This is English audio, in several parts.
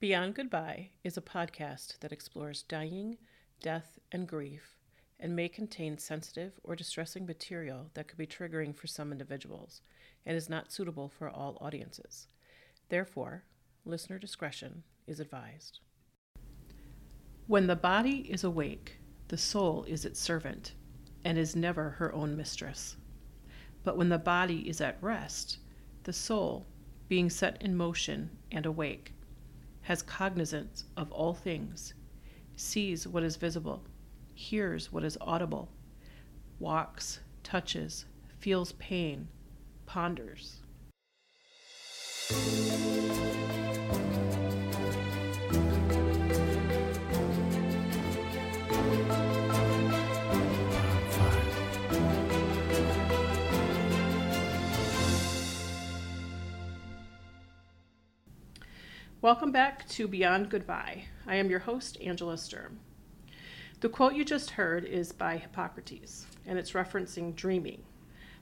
Beyond Goodbye is a podcast that explores dying, death, and grief, and may contain sensitive or distressing material that could be triggering for some individuals and is not suitable for all audiences. Therefore, listener discretion is advised. When the body is awake, the soul is its servant and is never her own mistress. But when the body is at rest, the soul, being set in motion and awake, has cognizance of all things, sees what is visible, hears what is audible, walks, touches, feels pain, ponders. Welcome back to Beyond Goodbye. I am your host, Angela Sturm. The quote you just heard is by Hippocrates, and it's referencing dreaming.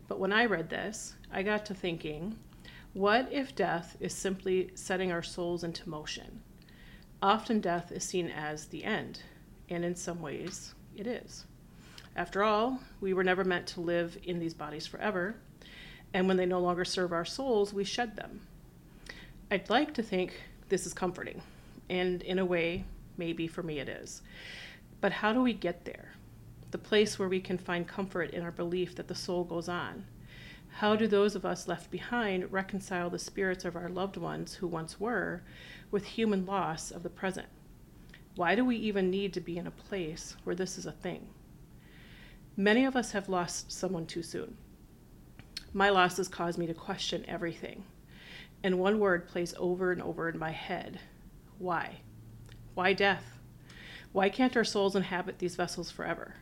But when I read this, I got to thinking, what if death is simply setting our souls into motion? Often death is seen as the end, and in some ways, it is. After all, we were never meant to live in these bodies forever, and when they no longer serve our souls, we shed them. I'd like to think this is comforting. And in a way, maybe for me it is. But how do we get there? The place where we can find comfort in our belief that the soul goes on. How do those of us left behind reconcile the spirits of our loved ones who once were with human loss of the present? Why do we even need to be in a place where this is a thing? Many of us have lost someone too soon. My loss has caused me to question everything and one word plays over and over in my head why? Why death? Why can't our souls inhabit these vessels forever?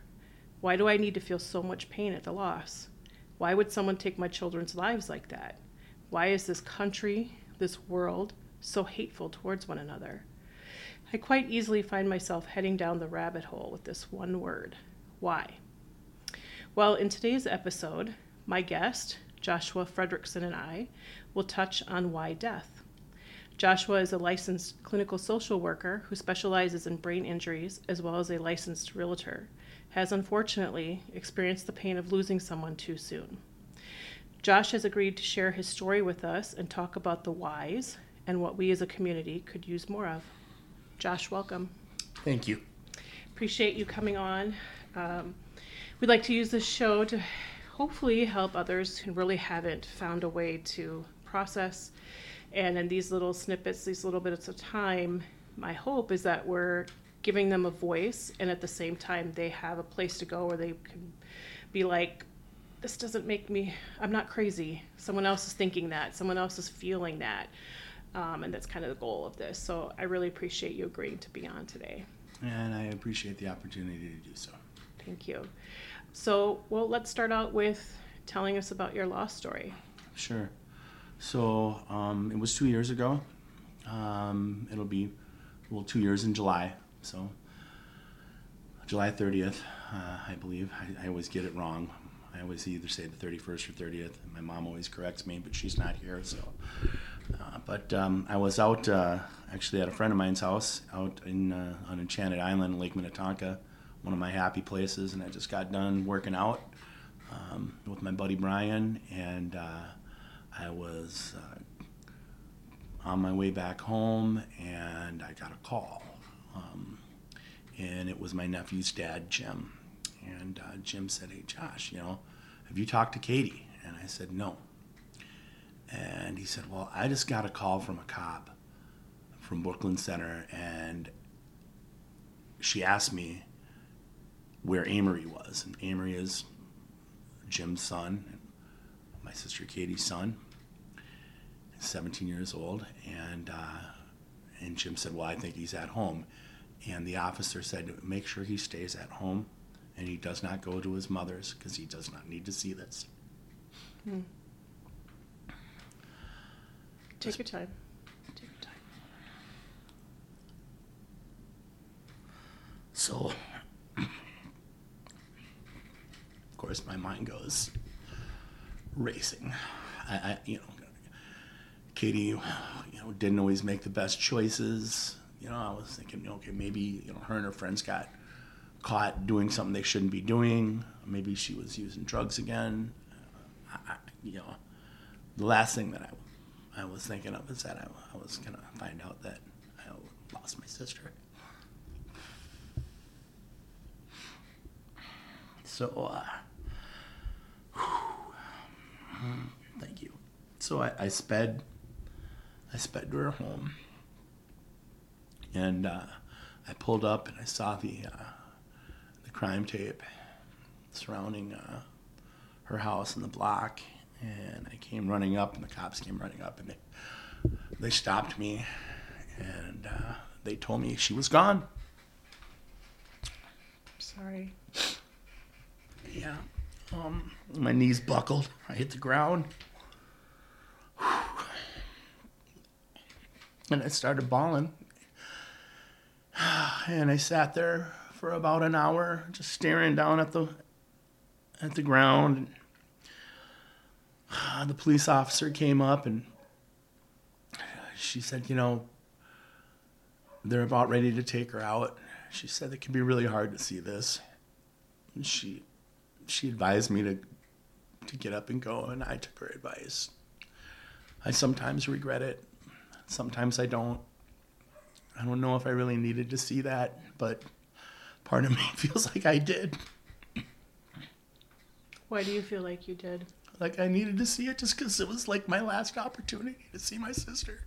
Why do I need to feel so much pain at the loss? Why would someone take my children's lives like that? Why is this country, this world, so hateful towards one another? I quite easily find myself heading down the rabbit hole with this one word why? Well, in today's episode, my guest, Joshua Fredrickson, and I will touch on why death. Joshua is a licensed clinical social worker who specializes in brain injuries as well as a licensed realtor, has unfortunately experienced the pain of losing someone too soon. Josh has agreed to share his story with us and talk about the whys and what we as a community could use more of. Josh, welcome. Thank you. Appreciate you coming on. Um, we'd like to use this show to hopefully help others who really haven't found a way to process. And in these little snippets, these little bits of time, my hope is that we're giving them a voice and at the same time they have a place to go where they can be like, this doesn't make me, I'm not crazy. Someone else is thinking that, someone else is feeling that. Um, and that's kind of the goal of this. So I really appreciate you agreeing to be on today. And I appreciate the opportunity to do so. Thank you. So, well, let's start out with telling us about your lost story. Sure. So um, it was two years ago. Um, it'll be well two years in July. So July 30th, uh, I believe. I, I, always get it wrong. I always either say the 31st or 30th. My mom always corrects me, but she's not here. So, uh, but um, I was out uh, actually at a friend of mine's house out in uh, on Enchanted Island, Lake Minnetonka, one of my happy places, and I just got done working out um, with my buddy Brian and uh, I was uh, on my way back home and I got a call. Um, and it was my nephew's dad, Jim. And uh, Jim said, Hey, Josh, you know, have you talked to Katie? And I said, No. And he said, Well, I just got a call from a cop from Brooklyn Center, and she asked me where Amory was. And Amory is Jim's son, my sister Katie's son. 17 years old, and uh, and Jim said, "Well, I think he's at home." And the officer said, "Make sure he stays at home, and he does not go to his mother's because he does not need to see this." Hmm. Take your time. Take your time. So, of course, my mind goes racing. I, I you know, Katie, you know, didn't always make the best choices. You know, I was thinking, okay, maybe you know her and her friends got caught doing something they shouldn't be doing. Maybe she was using drugs again. I, you know, the last thing that I, I was thinking of is that I, I was gonna find out that I lost my sister. So, uh, thank you. So I, I sped, I sped to her home, and uh, I pulled up and I saw the uh, the crime tape surrounding uh, her house and the block, and I came running up, and the cops came running up, and they they stopped me, and uh, they told me she was gone. Sorry. Yeah. Um, my knees buckled. I hit the ground. And I started bawling. And I sat there for about an hour, just staring down at the at the ground. The police officer came up and she said, "You know, they're about ready to take her out." She said it can be really hard to see this. And she she advised me to to get up and go, and I took her advice. I sometimes regret it. Sometimes I don't. I don't know if I really needed to see that, but part of me feels like I did. Why do you feel like you did? Like I needed to see it just because it was like my last opportunity to see my sister.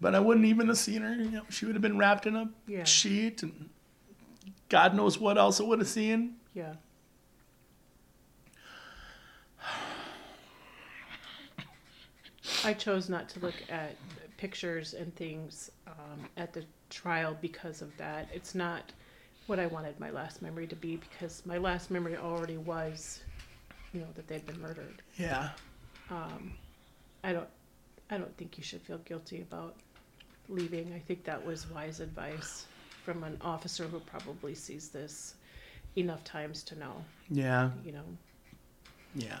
But I wouldn't even have seen her. You know, she would have been wrapped in a Yeah. sheet, and God knows what else I would have seen. Yeah. I chose not to look at pictures and things um, at the trial because of that. It's not what I wanted my last memory to be because my last memory already was, you know, that they'd been murdered. Yeah. Um, I don't, I don't think you should feel guilty about leaving. I think that was wise advice from an officer who probably sees this enough times to know. Yeah. You know, Yeah.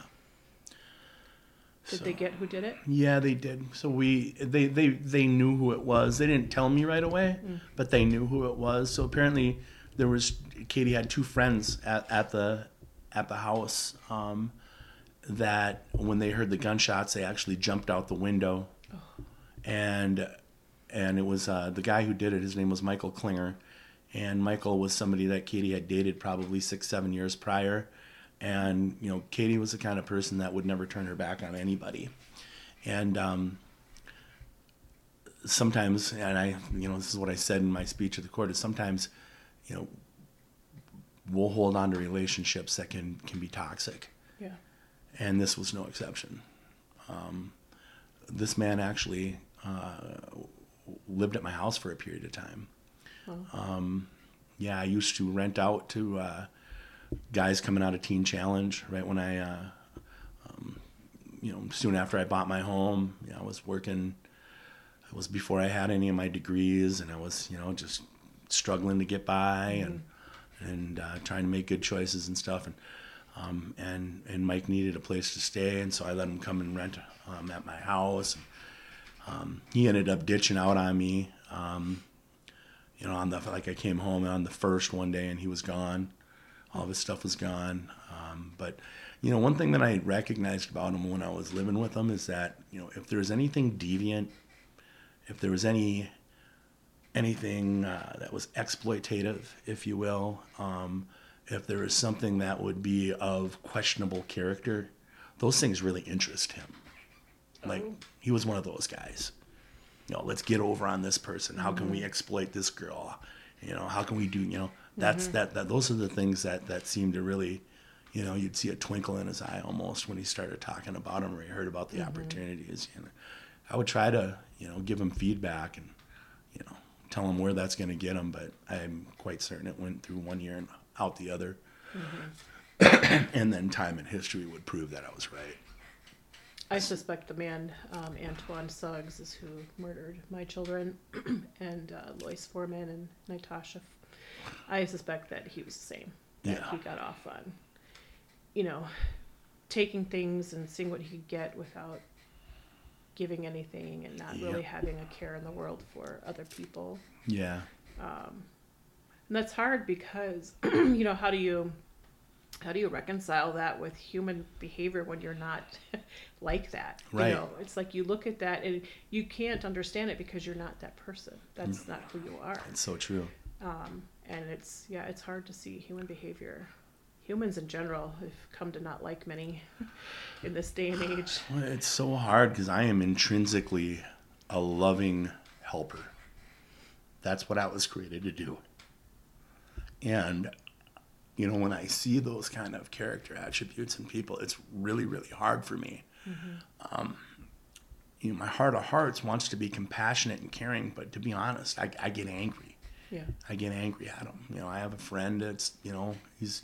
Did So- they get who did it? Yeah, they did. So we they they they knew who it was. They didn't tell me right away, but they knew who it was. So apparently there was Katie had two friends at, at the at the house um, that when they heard the gunshots, they actually jumped out the window, and and it was uh, the guy who did it. His name was Michael Klinger, and Michael was somebody that Katie had dated probably six seven years prior, and you know Katie was the kind of person that would never turn her back on anybody, and um, sometimes, and I you know this is what I said in my speech at the court is sometimes, you know, we'll hold on to relationships that can can be toxic Yeah. and this was no exception. Um, this man actually uh, lived at my house for a period of time. Um, yeah, I used to rent out to uh, guys coming out of Teen Challenge right when I, uh, um, you know, soon after I bought my home. You know, I was working. It was before I had any of my degrees, and I was, you know, just struggling to get by and and uh, trying to make good choices and stuff. And um, and and Mike needed a place to stay, and so I let him come and rent um, at my house. Um, he ended up ditching out on me. Um, you know, on the like I came home on the first one day, and he was gone. All of his stuff was gone. Um, but you know, one thing that I recognized about him when I was living with him is that you know, if there's anything deviant, if there was any anything uh, that was exploitative, if you will, um, if there was something that would be of questionable character, those things really interest him. Like Oh. he was one of those guys. You know, let's get over on this person. How can we exploit this girl? You know, how can we do? You know, that's that, that. Those are the things that that seem to really, you know, you'd see a twinkle in his eye almost when he started talking about him or he heard about the opportunities. You know, I would try to, you know, give him feedback and, you know, tell him where that's going to get him. But I'm quite certain it went through one year and out the other. and then time and history would prove that I was right. I suspect the man, um, Antoine Suggs, is who murdered my children, and uh, Lois Foreman and Natasha. I suspect that he was the same. That Yeah. he got off on, you know, taking things and seeing what he could get without giving anything and not really having a care in the world for other people. Yeah. Um, and that's hard because you know how do you how do you reconcile that with human behavior when you're not like that Right. you know it's like you look at that and you can't understand it because you're not that person that's not who you are It's so true. um, and it's yeah it's hard to see human behavior humans in general have come to not like many in this day and age Well, it's so hard because I am intrinsically a loving helper. That's what I was created to do. And, you know, when I see those kind of character attributes in people, it's really, really hard for me. Um, you know, my heart of hearts wants to be compassionate and caring, but to be honest, I, I get angry. Yeah. I get angry at him. You know, I have a friend that's, you know, he's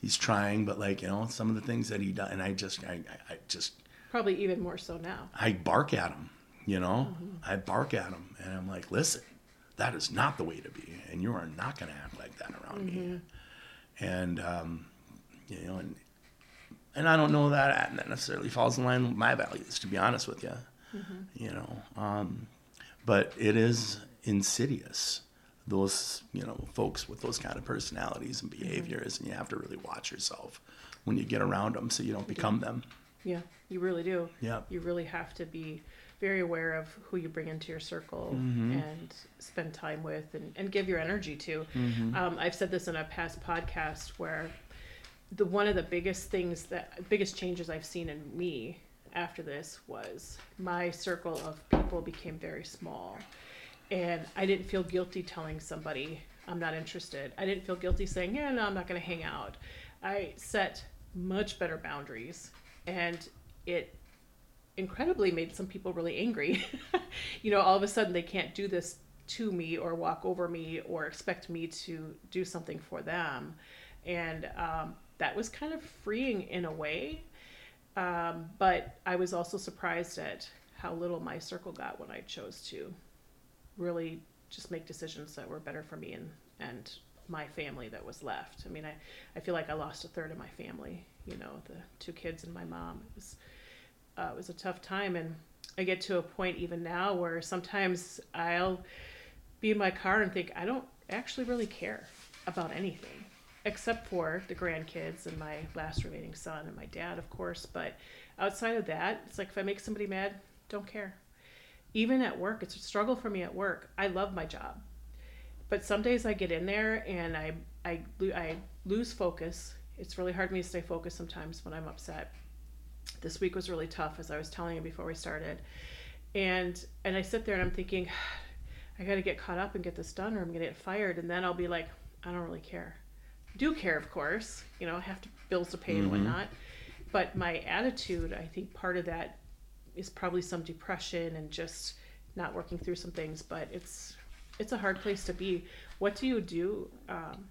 he's trying, but like, you know, some of the things that he does, and I just, I, I, I just, probably even more so now. I bark at him, you know, I bark at him, and I'm like, listen, that is not the way to be, and you are not going to act like that around me. And, um, you know, and, and I don't know that that necessarily falls in line with my values, to be honest with you, you know, um, but it is insidious. Those, you know, folks with those kind of personalities and behaviors, and you have to really watch yourself when you get around them so you don't become them. Yeah, you really do. Yeah. You really have to be very aware of who you bring into your circle Mm-hmm. and spend time with and, and give your energy to. Mm-hmm. Um, I've said this in a past podcast where the one of the biggest things that biggest changes I've seen in me after this was my circle of people became very small. And I didn't feel guilty telling somebody I'm not interested. I didn't feel guilty saying, yeah, no, I'm not going to hang out. I set much better boundaries and it incredibly made some people really angry. you know, all of a sudden they can't do this to me or walk over me or expect me to do something for them. And um, that was kind of freeing in a way. Um, but I was also surprised at how little my circle got when I chose to really just make decisions that were better for me and, and my family that was left. I mean, I, I feel like I lost a third of my family, you know, the two kids and my mom. It was, uh, it was a tough time. And I get to a point even now where sometimes I'll be in my car and think, I don't actually really care about anything except for the grandkids and my last remaining son and my dad, of course. But outside of that, it's like if I make somebody mad, don't care. Even at work, it's a struggle for me at work. I love my job, but some days I get in there and I I I lose focus. It's really hard for me to stay focused sometimes when I'm upset. This week was really tough, as I was telling you before we started, and and I sit there and I'm thinking, I got to get caught up and get this done, or I'm gonna get fired, and then I'll be like, I don't really care. Do care, of course. You know, I have to bills to pay and mm-hmm. whatnot. But my attitude, I think, part of that is probably some depression and just not working through some things. But it's it's a hard place to be. What do you do um,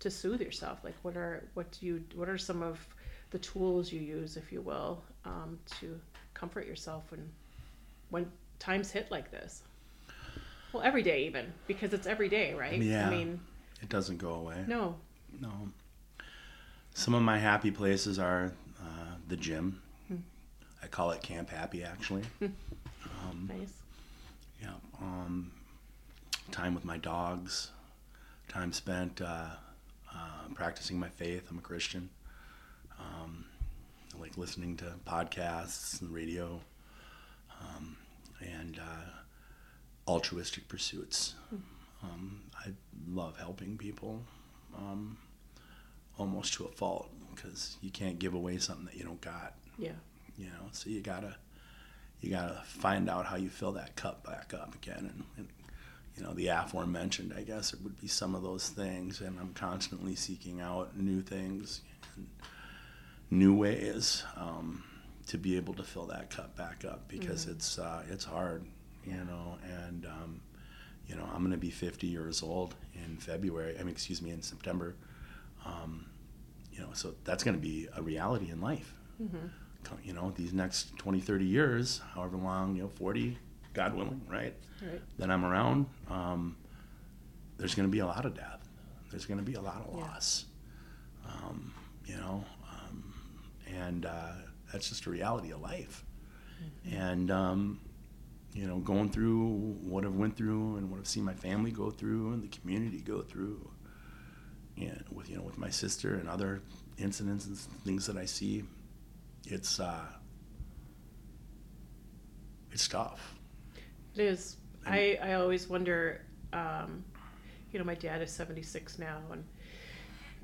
to soothe yourself? Like, what are what do you what are some of the tools you use, if you will, um, to comfort yourself when when times hit like this? Well, every day even because it's every day, right? Yeah. I mean, It doesn't go away. no. No. Some of my happy places are uh, the gym. I call it Camp Happy, actually. Nice. Yeah. Um, time with my dogs. Time spent uh, uh, practicing my faith. I'm a Christian. Um, I like listening to podcasts and radio. Um, and uh, altruistic pursuits. Um, I love helping people. Um, almost to a fault because you can't give away something that you don't got Yeah. You know so you gotta you gotta find out how you fill that cup back up again. And, and you know the aforementioned i guess it would be some of those things. And i'm constantly seeking out new things and new ways um, to be able to fill that cup back up because it's uh, it's hard you know. And um, you know i'm going to be 50 years old in february i mean excuse me in september. Um, you know so that's going to be a reality in life. Co- you know these next 20 30 years however long you know 40 god willing right? Right. that i'm around um, there's going to be a lot of death. There's going to be a lot of Yeah. loss. Um, you know um, and uh, that's just a reality of life. And um, you know, going through what I've went through and what I've seen my family go through and the community go through, and with you know with my sister and other incidents and things that I see, it's uh, it's tough. It is. I, I always wonder, um, you know, my dad is 76 now, and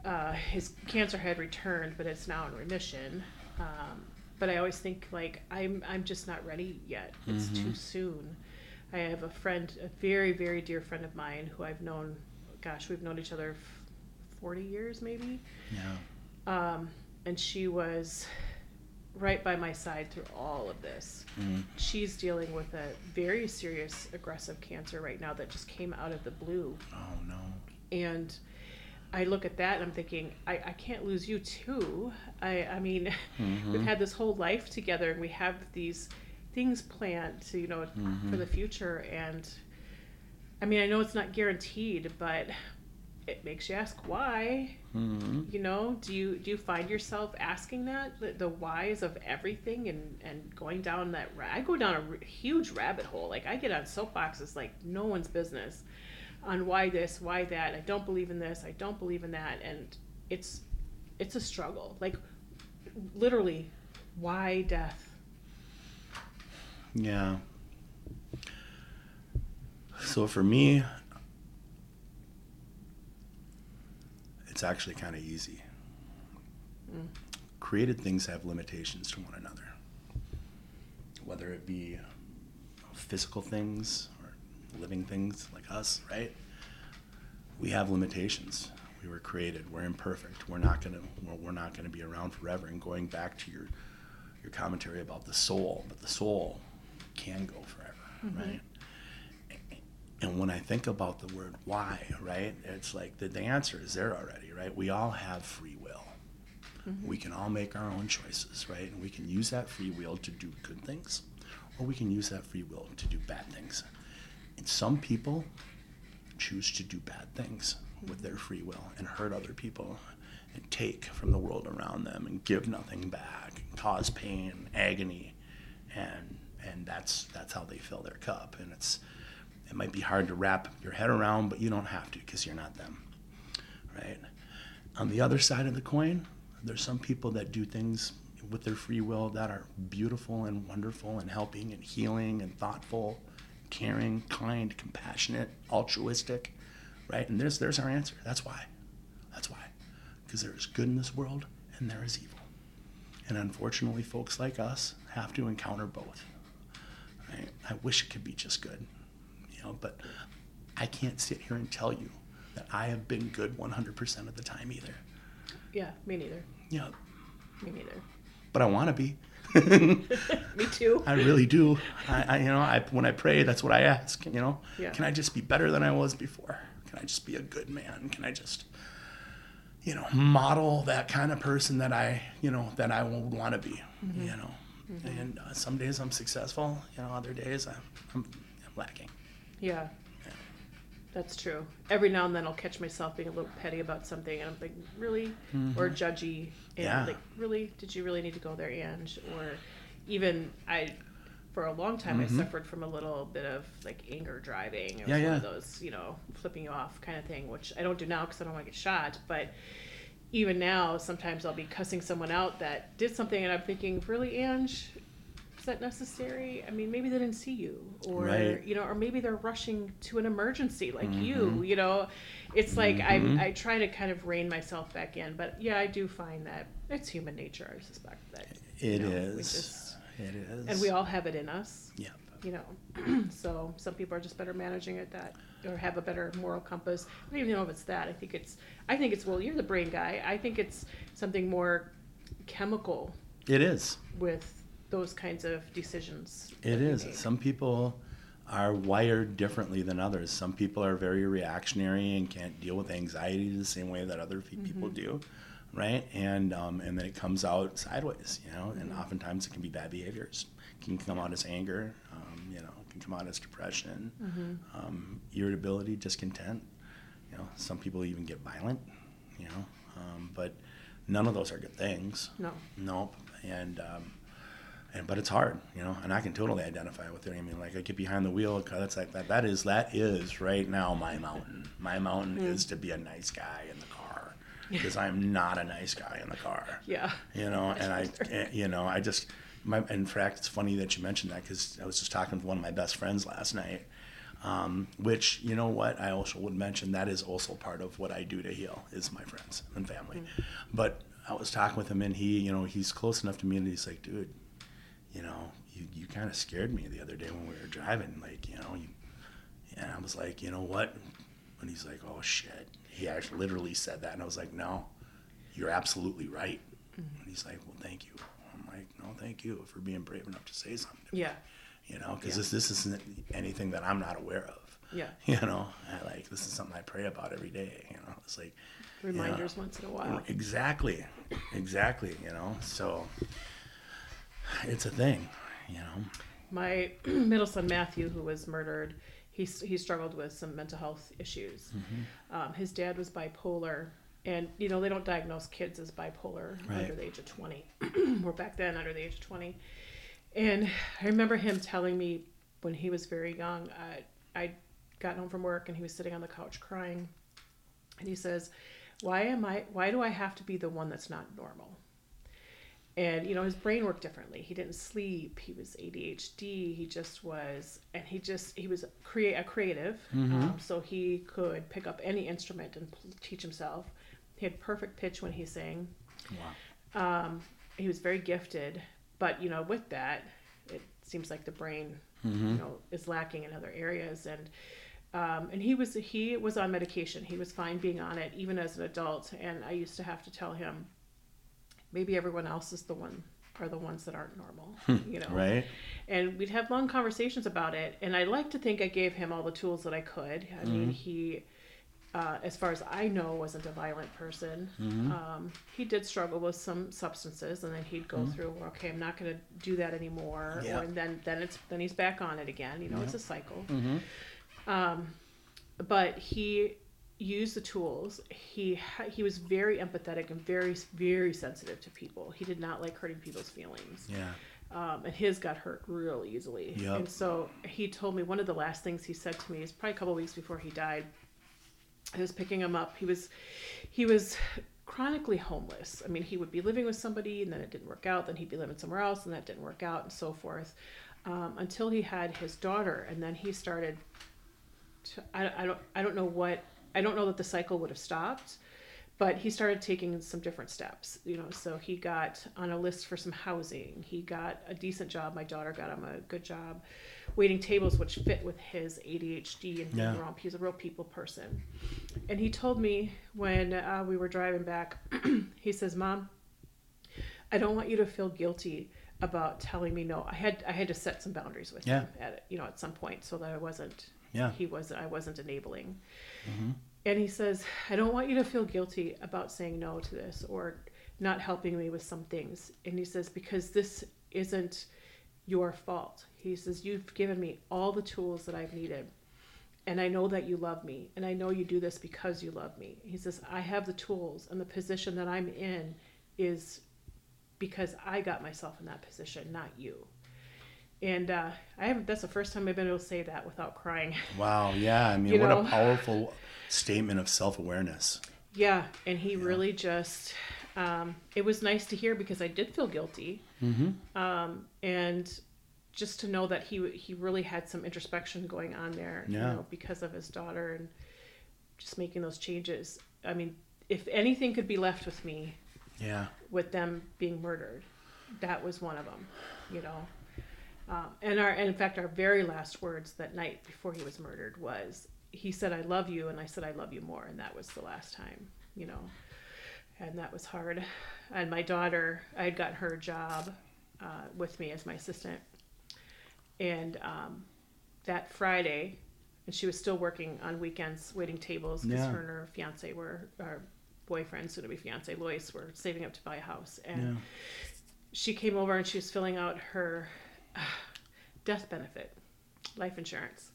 uh, his cancer had returned, but it's now in remission. Um, but I always think like I'm I'm just not ready yet. It's too soon. I have a friend, a very very dear friend of mine who I've known. Gosh, we've known each other f- 40 years maybe. Yeah. Um, and she was right by my side through all of this. Mhm. She's dealing with a very serious aggressive cancer right now that just came out of the blue. Oh no. And I look at that and I'm thinking, I, I can't lose you too. I, I mean, we've Mhm. had this whole life together and we have these things planned to, you know, for the future. And I mean, I know it's not guaranteed, but it makes you ask why. Hmm you know do you do you find yourself asking that the, the whys of everything and and going down that ra- i go down a r- huge rabbit hole. Like i get on soapboxes like no one's business on why this why that. I don't believe in this. I don't believe in that. And it's it's a struggle. Like literally why death? Yeah. So for me, it's actually kind of easy. Mm. Created things have limitations to one another, whether it be physical things or living things like us, right? We have limitations. We were created. We're imperfect. We're not gonna. We're, we're not gonna be around forever. And going back to your your commentary about the soul, but the soul can go forever, right? And when I think about the word why, right, it's like the, the answer is there already, right? We all have free will. Mm-hmm. We can all make our own choices, right? And we can use that free will to do good things, or we can use that free will to do bad things. And some people choose to do bad things with their free will and hurt other people and take from the world around them and give nothing back and cause pain, agony, and and that's that's how they fill their cup. And it's it might be hard to wrap your head around, but you don't have to because you're not them, right? On the other side of the coin, there's some people that do things with their free will that are beautiful and wonderful and helping and healing and thoughtful, caring, kind, compassionate, altruistic, right? And there's there's our answer. That's why. That's why. Because there is good in this world and there is evil. And unfortunately, folks like us have to encounter both. Right? I wish it could be just good, you know, but I can't sit here and tell you that I have been good 100% of the time either. yeah me neither Yeah. me neither but I want to be. me too I really do. I, I, you know, I when I pray, that's what I ask. You know, Yeah. can I just be better than I was before? Can I just be a good man? Can I just, you know, model that kind of person that I, you know, that I would want to be? Mm-hmm. You know, and uh, some days I'm successful. You know, other days I'm, I'm, I'm lacking. Yeah. That's true. Every now and then I'll catch myself being a little petty about something and I'm like, really? Or mm-hmm. judgy. And Yeah. like, really? Did you really need to go there, Ange? Or even I for a long time I mm-hmm. suffered from a little bit of like anger driving. Was Yeah, one yeah. of those, you know, flipping you off kind of thing, which I don't do now because I don't want to get shot. But even now, sometimes I'll be cussing someone out that did something and I'm thinking, really, Ange? Is that necessary? I mean, maybe they didn't see you, or Right. you know, or maybe they're rushing to an emergency like Mm-hmm. you. You know, it's like I I try to kind of rein myself back in, but yeah, I do find that it's human nature. I suspect that It you is. know, we just- it is. and we all have it in us. Yeah. You know, so some people are just better managing it that, or have a better moral compass. I don't even know if it's that. I think it's I think it's well, you're the brain guy. I think it's something more chemical It is. with those kinds of decisions. It is. Some people are wired differently than others. Some people are very reactionary and can't deal with anxiety the same way that other pe- people do, right? And um, and then it comes out sideways, you know. And oftentimes it can be bad behaviors. It can come out as anger, um, you know. It can come out as depression, um, irritability, discontent. You know, some people even get violent, you know. Um, but none of those are good things. No. Nope. And um, and but it's hard, you know, and I can totally identify with it. I mean, like I get behind the wheel. that's like that. That is that is right now my mountain. My mountain is to be a nice guy in the car because I'm not a nice guy in the car. Yeah. You know, and I, eh, you know, I just, my, in fact, it's funny that you mentioned that because I was just talking with one of my best friends last night. Um, which you know what I also would mention that is also part of what I do to heal is my friends and family. But I was talking with him and he, you know, he's close enough to me and he's like, dude, you know, you, you kind of scared me the other day when we were driving. Like, you know, you, and I was like, you know what? And he's like, oh shit. He actually literally said that. And I was like, no, you're absolutely right. Mm-hmm. And he's like, well, thank you. I'm like, no, thank you for being brave enough to say something to me. Yeah. You know, because Yeah. this, this isn't anything that I'm not aware of. Yeah. You know, I like, this is something I pray about every day. You know, it's like, you know, Reminders once in a while. Exactly, exactly. You know, so it's a thing. You know. My middle son Matthew, who was murdered, he he struggled with some mental health issues. Mm-hmm. Um, his dad was bipolar, and you know they don't diagnose kids as bipolar Right. under the age of twenty, or back then under the age of twenty. And I remember him telling me when he was very young, I I got home from work and he was sitting on the couch crying, and he says, "Why am I? Why do I have to be the one that's not normal?" And you know his brain worked differently. He didn't sleep. He was adhd he just was and he just he was create a creative. Um, so he could pick up any instrument and teach himself. He had perfect pitch when he sang. Wow. um, he was very gifted. But you know with that it seems like the brain Mm-hmm. you know is lacking in other areas. And um, and he was he was on medication. He was fine being on it even as an adult. And i used to have to tell him maybe everyone else is the one are the ones that aren't normal you know? Right. and we'd have long conversations about it and i like to think i gave him all the tools that i could. I mean he uh, as far as i know wasn't a violent person. Um, he did struggle with some substances and then he'd go through well, okay i'm not going to do that anymore Yeah. or and then then it's then he's back on it again you know it's a cycle. Um, but he used the tools he he was very empathetic and very very sensitive to people he did not like hurting people's feelings Yeah. um, and his got hurt real easily. Yep. And so he told me one of the last things he said to me is probably a couple weeks before he died. I was picking him up. He was, he was chronically homeless. I mean, he would be living with somebody, and then it didn't work out. Then he'd be living somewhere else, and that didn't work out, and so forth, um, until he had his daughter, and then he started. To, I, I don't I don't know what I don't know that the cycle would have stopped, but he started taking some different steps you know so he got on a list for some housing. He got a decent job. My daughter got him a good job. Waiting tables which fit with his adhd and being Yeah. he's a real people person. And he told me when uh, we were driving back he says mom i don't want you to feel guilty about telling me no. I had i had to set some boundaries with Yeah. him at you know at some point so that i wasn't Yeah. he wasn't i wasn't enabling mm-hmm. and he says, I don't want you to feel guilty about saying no to this or not helping me with some things. And he says, because this isn't your fault. He says, You've given me all the tools that I've needed. And I know that you love me. And I know you do this because you love me. He says, I have the tools, and the position that I'm in is because I got myself in that position, not you. And uh, I haven't, that's the first time I've been able to say that without crying. Wow. Yeah. I mean, You what know? a powerful statement of self awareness. Yeah, and he really just um, it was nice to hear because I did feel guilty, Mm-hmm. um, and just to know that he he really had some introspection going on there, you know, because of his daughter and just making those changes. I mean, if anything could be left with me Yeah. with them being murdered, that was one of them, you know. Um, and our and in fact our very last words that night before he was murdered was he said I love you and I said I love you more and that was the last time, you know. And that was hard. And my daughter, I had gotten her a job uh, with me as my assistant, and um, that Friday, and she was still working on weekends, waiting tables because Yeah. her and her fiance were, our boyfriend, soon to be fiance, Lois, were saving up to buy a house. And Yeah. she came over and she was filling out her death benefit, life insurance.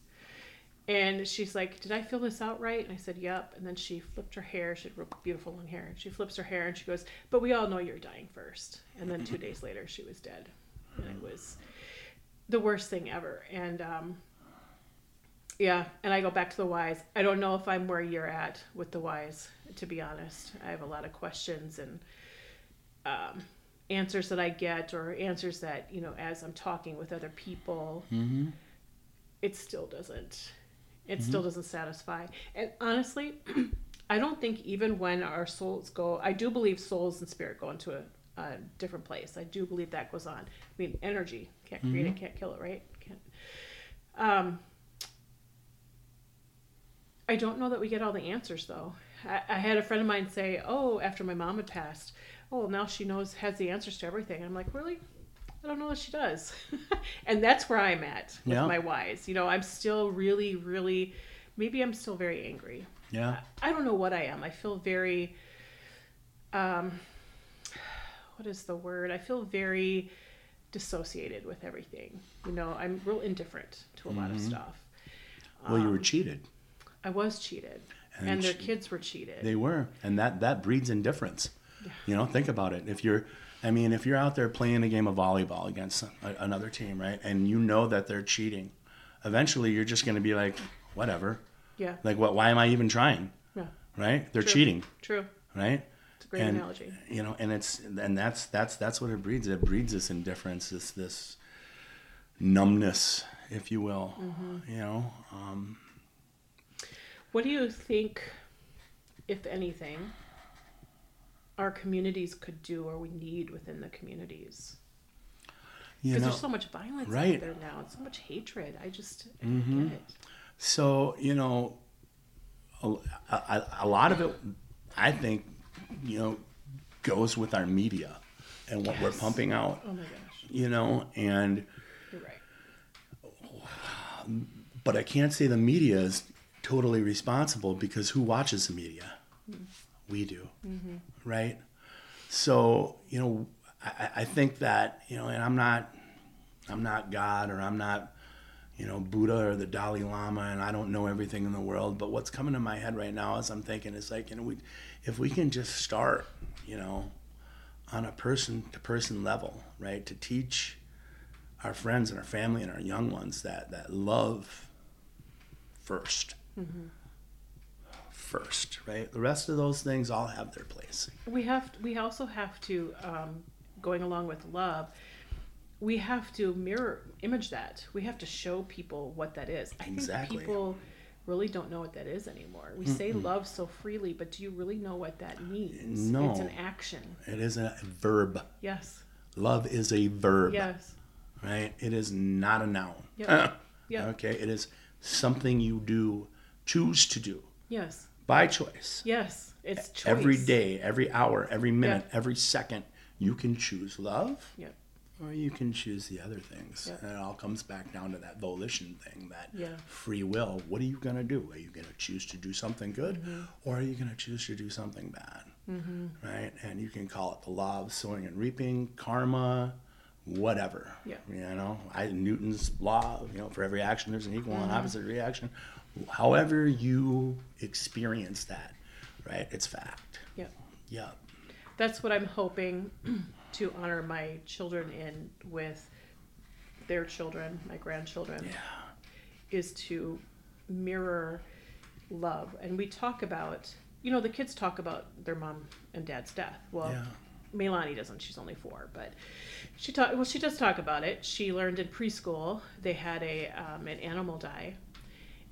And she's like, Did I fill this out right? And I said, Yep. And then she flipped her hair. She had real beautiful long hair. She flips her hair and she goes, But we all know you're dying first. And then two days later, she was dead. and it was the worst thing ever. And um, yeah, and I go back to the whys. I don't know if I'm where you're at with the whys, to be honest. I have a lot of questions and um, answers that I get, or answers that you know, as I'm talking with other people, Mm-hmm. it still doesn't. It still doesn't satisfy. And honestly, I don't think even when our souls go, I do believe souls and spirit go into a, a different place. I do believe that goes on. I mean, energy can't create it, can't kill it, right? Can't. Um, I don't know that we get all the answers though. I, I had a friend of mine say, "Oh, after my mom had passed, oh, well, now she knows has the answers to everything." I'm like, really? I don't know that she does. and that's where I'm at with Yeah. my whys. You know, I'm still really, really, maybe I'm still very angry. Yeah. I don't know what I am. I feel very, um, what is the word? I feel very dissociated with everything. You know, I'm real indifferent to a lot of stuff. Well, you were Um, cheated. I was cheated, And and, their kids were cheated. They were, and that that breeds indifference. You know, think about it. If you're, I mean, if you're out there playing a game of volleyball against a, another team, right, and you know that they're cheating, eventually you're just going to be like, whatever. yeah, Like, what? Why am I even trying? yeah, Right? They're True. cheating, true. right? It's a great and, analogy. You know, and it's and that's that's that's what it breeds. It breeds this indifference, this this numbness, if you will. Mm-hmm. You know, um, What do you think, if anything, our communities could do or we need within the communities? Because there's so much violence right. out there now and so much hatred. I just I Mhm. don't get it. So you know, a, a, a lot of it, I think, you know, goes with our media and what we're pumping out. Oh my gosh, You know, and you're right. but I can't say the media is totally responsible because who watches the media? We do, right? So you know, I, I- think that you know, and I'm not, I'm not God or I'm not, you know, Buddha or the Dalai Lama, and I don't know everything in the world. But what's coming to my head right now is I'm thinking it's like you know, we, if we can just start, you know, on a person to person level, right, to teach our friends and our family and our young ones that that love 1st first right the rest of those things all have their place We have we also have to um, going along with love. We have to mirror image that. We have to show people what that is. I Exactly. think people really don't know what that is anymore. We say love so freely, but do you really know what that means? No. It's an action. it is a verb Yes. love is a verb Yes. right it is not a noun Yeah. Yep. okay it is something you do choose to do Yes. By choice Yes. It's choice. every day every hour every minute every second you can choose love Yep. or you can choose the other things Yep. and it all comes back down to that volition thing that Yeah. free will what are you going to do are you going to choose to do something good Mm-hmm. or are you going to choose to do something bad Mm-hmm. right and you can call it the law of sowing and reaping karma whatever Yeah. you know I, newton's law you know for every action there's an equal and Mm-hmm. opposite reaction however you experience that right it's fact Yep. yep That's what I'm hoping to honor my children in with their children, my grandchildren. yeah is to mirror love. And we talk about, you know, the kids talk about their mom and dad's death. Well, Yeah. Melanie doesn't. She's only four, but she talk. Well, she does talk about it. She learned in preschool they had a um, an animal die,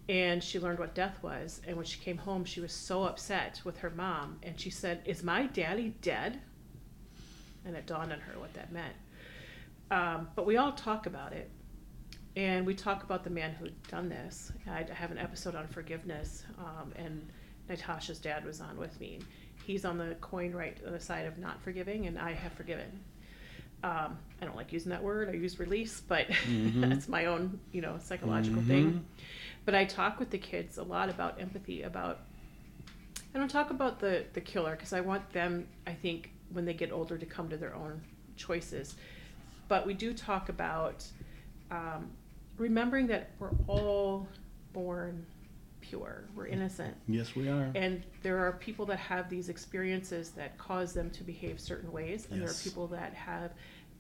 and she learned what death was. And when she came home, she was so upset with her mom, and she said, "Is my daddy dead?" And it dawned on her what that meant. Um, but we all talk about it, and we talk about the man who'd done this. I have an episode on forgiveness, um, and Natasha's dad was on with me. He's on the coin right on the side of not forgiving, and I have forgiven. Um, I don't like using that word. I use release, but that's my own, you know, psychological thing. But I talk with the kids a lot about empathy. About I don't talk about the the killer because I want them. I think when they get older to come to their own choices. But we do talk about um, remembering that we're all born pure. We're innocent. yes we are And there are people that have these experiences that cause them to behave certain ways, and there are people that have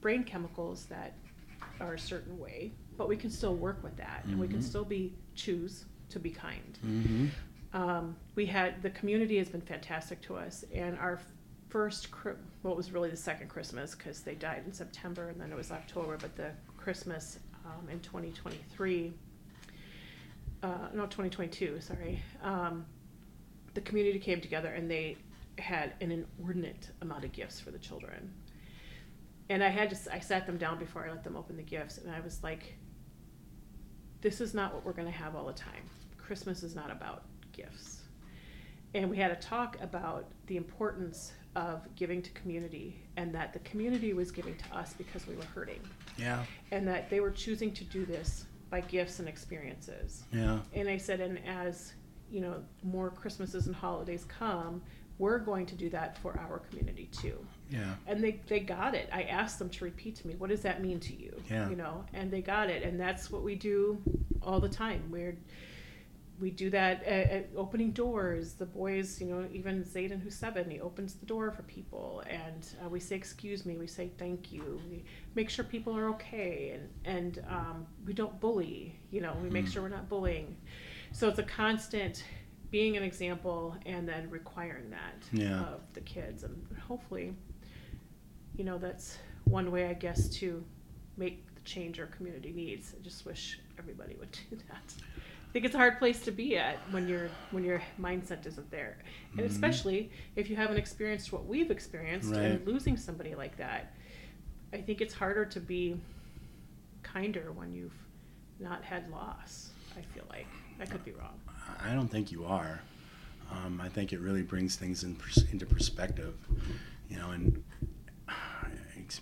brain chemicals that are a certain way, but we can still work with that, and we can Mhm. still be choose to be kind. Mm-hmm. Um, we had the community has been fantastic to us, and our first, well, it was really the second Christmas because they died in September, and then it was October. But the Christmas um, in 2023, uh, no, 2022, sorry, um, the community came together and they had an inordinate amount of gifts for the children. And I had to, I sat them down before I let them open the gifts, and I was like, this is not what we're going to have all the time. Christmas is not about gifts. And we had a talk about the importance of giving to community and that the community was giving to us because we were hurting Yeah. and that they were choosing to do this by gifts and experiences. Yeah. And I said, and as you know, more Christmases and holidays come, we're going to do that for our community too. Yeah. And they, they got it. I asked them to repeat to me, what does that mean to you? Yeah. You know, and they got it. And that's what we do all the time. We're, we do that at, at opening doors. The boys, you know, even Zayden, who's seven, he opens the door for people. And uh, we say, excuse me, we say thank you. We make sure people are okay. And, and um, we don't bully, you know, we make Mm. sure we're not bullying. So it's a constant being an example and then requiring that Yeah. of the kids. And hopefully, you know, that's one way, I guess, to make the change our community needs. I just wish everybody would do that. I think it's a hard place to be at when your when your mindset isn't there, and Mhm. especially if you haven't experienced what we've experienced Right. and losing somebody like that. I think it's harder to be kinder when you've not had loss. I feel like I could be wrong. I don't think you are. Um, I think it really brings things in pers- into perspective, you know, and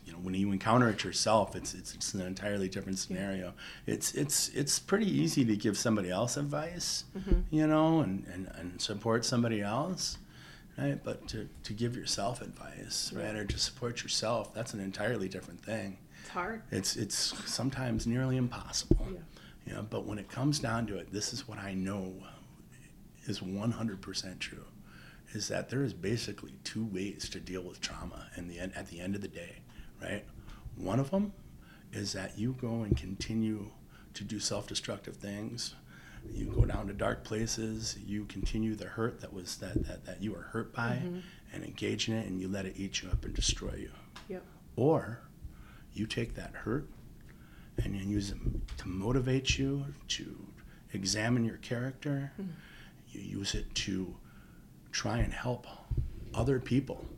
you know when you encounter it yourself, it's it's, it's an entirely different scenario. It's it's it's pretty easy to give somebody else advice, Mhm. you know, and, and, and support somebody else, right? But to, to give yourself advice, right, or to support yourself, that's an entirely different thing. It's hard. It's it's sometimes nearly impossible. Yeah. You know, but when it comes down to it, this is what I know is 100% true is that there is basically two ways to deal with trauma in the end, at the end of the day, right? One of them is that you go and continue to do self-destructive things. You go down to dark places, you continue the hurt that was that that, that you were hurt by Mhm. and engage in it and you let it eat you up and destroy you. Yep. Or you take that hurt and you use it to motivate you, to examine your character. Mhm. You use it to try and help other people.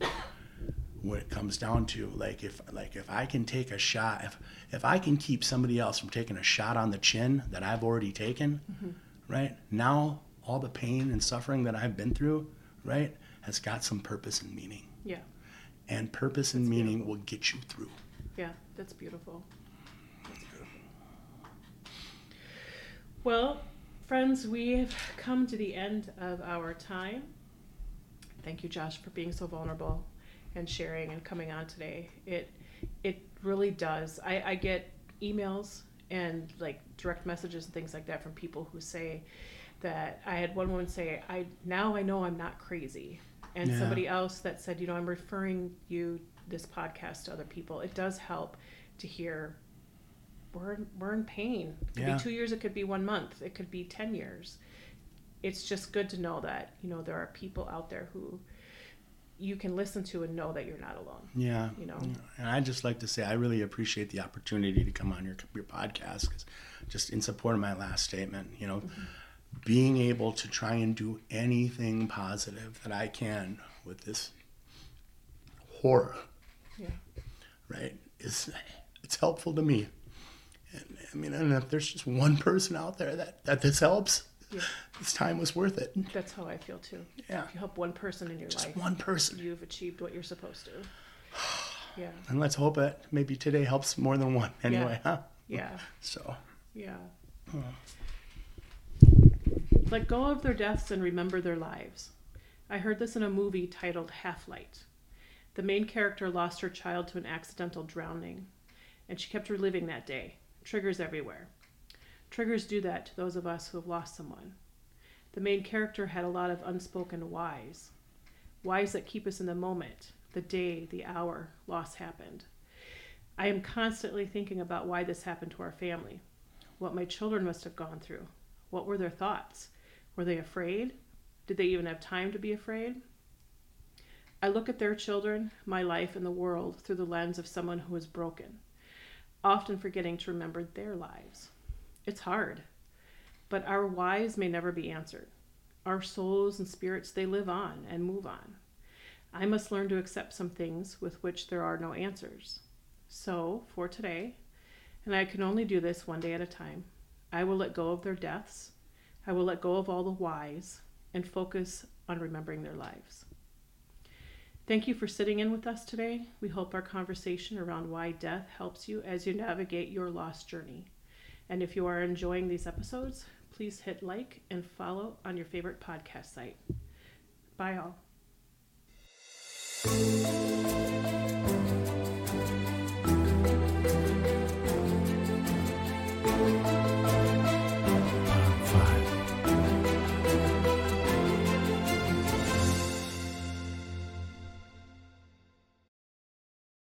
When it comes down to like if like if I can take a shot, if if I can keep somebody else from taking a shot on the chin that I've already taken, Mhm. right? Now all the pain and suffering that I've been through, right, has got some purpose and meaning. Yeah. And purpose and meaning beautiful. will get you through. Yeah, that's beautiful. That's beautiful. Well, friends, we've come to the end of our time. Thank you, Josh, for being so vulnerable and sharing and coming on today. It it really does. I, I get emails and like direct messages and things like that from people who say that I had one woman say, I now I know I'm not crazy. And Yeah. somebody else that said, you know, I'm referring you this podcast to other people. It does help to hear we're in, we're in pain. It could Yeah. be two years, it could be one month, it could be ten years. It's just good to know that, you know, there are people out there who you can listen to and know that you're not alone. Yeah. You know. And I'd just like to say I really appreciate the opportunity to come on your your podcast 'cause just in support of my last statement, you know, mm-hmm. being able to try and do anything positive that I can with this horror, Yeah. right, is it's helpful to me. And I mean, and if there's just one person out there that, that this helps, Yeah. this time was worth it. That's how I feel too. Yeah. If you help one person in your Just life, one person. you've achieved what you're supposed to. Yeah. And let's hope that maybe today helps more than one anyway, huh? Yeah. So, Yeah. uh, Let go of their deaths and remember their lives. I heard this in a movie titled Half Light. The main character lost her child to an accidental drowning, and she kept reliving that day. Triggers everywhere. Triggers do that to those of us who have lost someone. The main character had a lot of unspoken whys. Whys that keep us in the moment, the day, the hour loss happened. I am constantly thinking about why this happened to our family, what my children must have gone through. What were their thoughts? Were they afraid? Did they even have time to be afraid? I look at their children, my life, and the world through the lens of someone who is broken, often forgetting to remember their lives. It's hard, but our whys may never be answered. Our souls and spirits, they live on and move on. I must learn to accept some things with which there are no answers. So, for today, and I can only do this one day at a time, I will let go of their deaths. I will let go of all the whys and focus on remembering their lives. Thank you for sitting in with us today. We hope our conversation around why death helps you as you navigate your lost journey. And if you are enjoying these episodes, please hit like and follow on your favorite podcast site. Bye, all.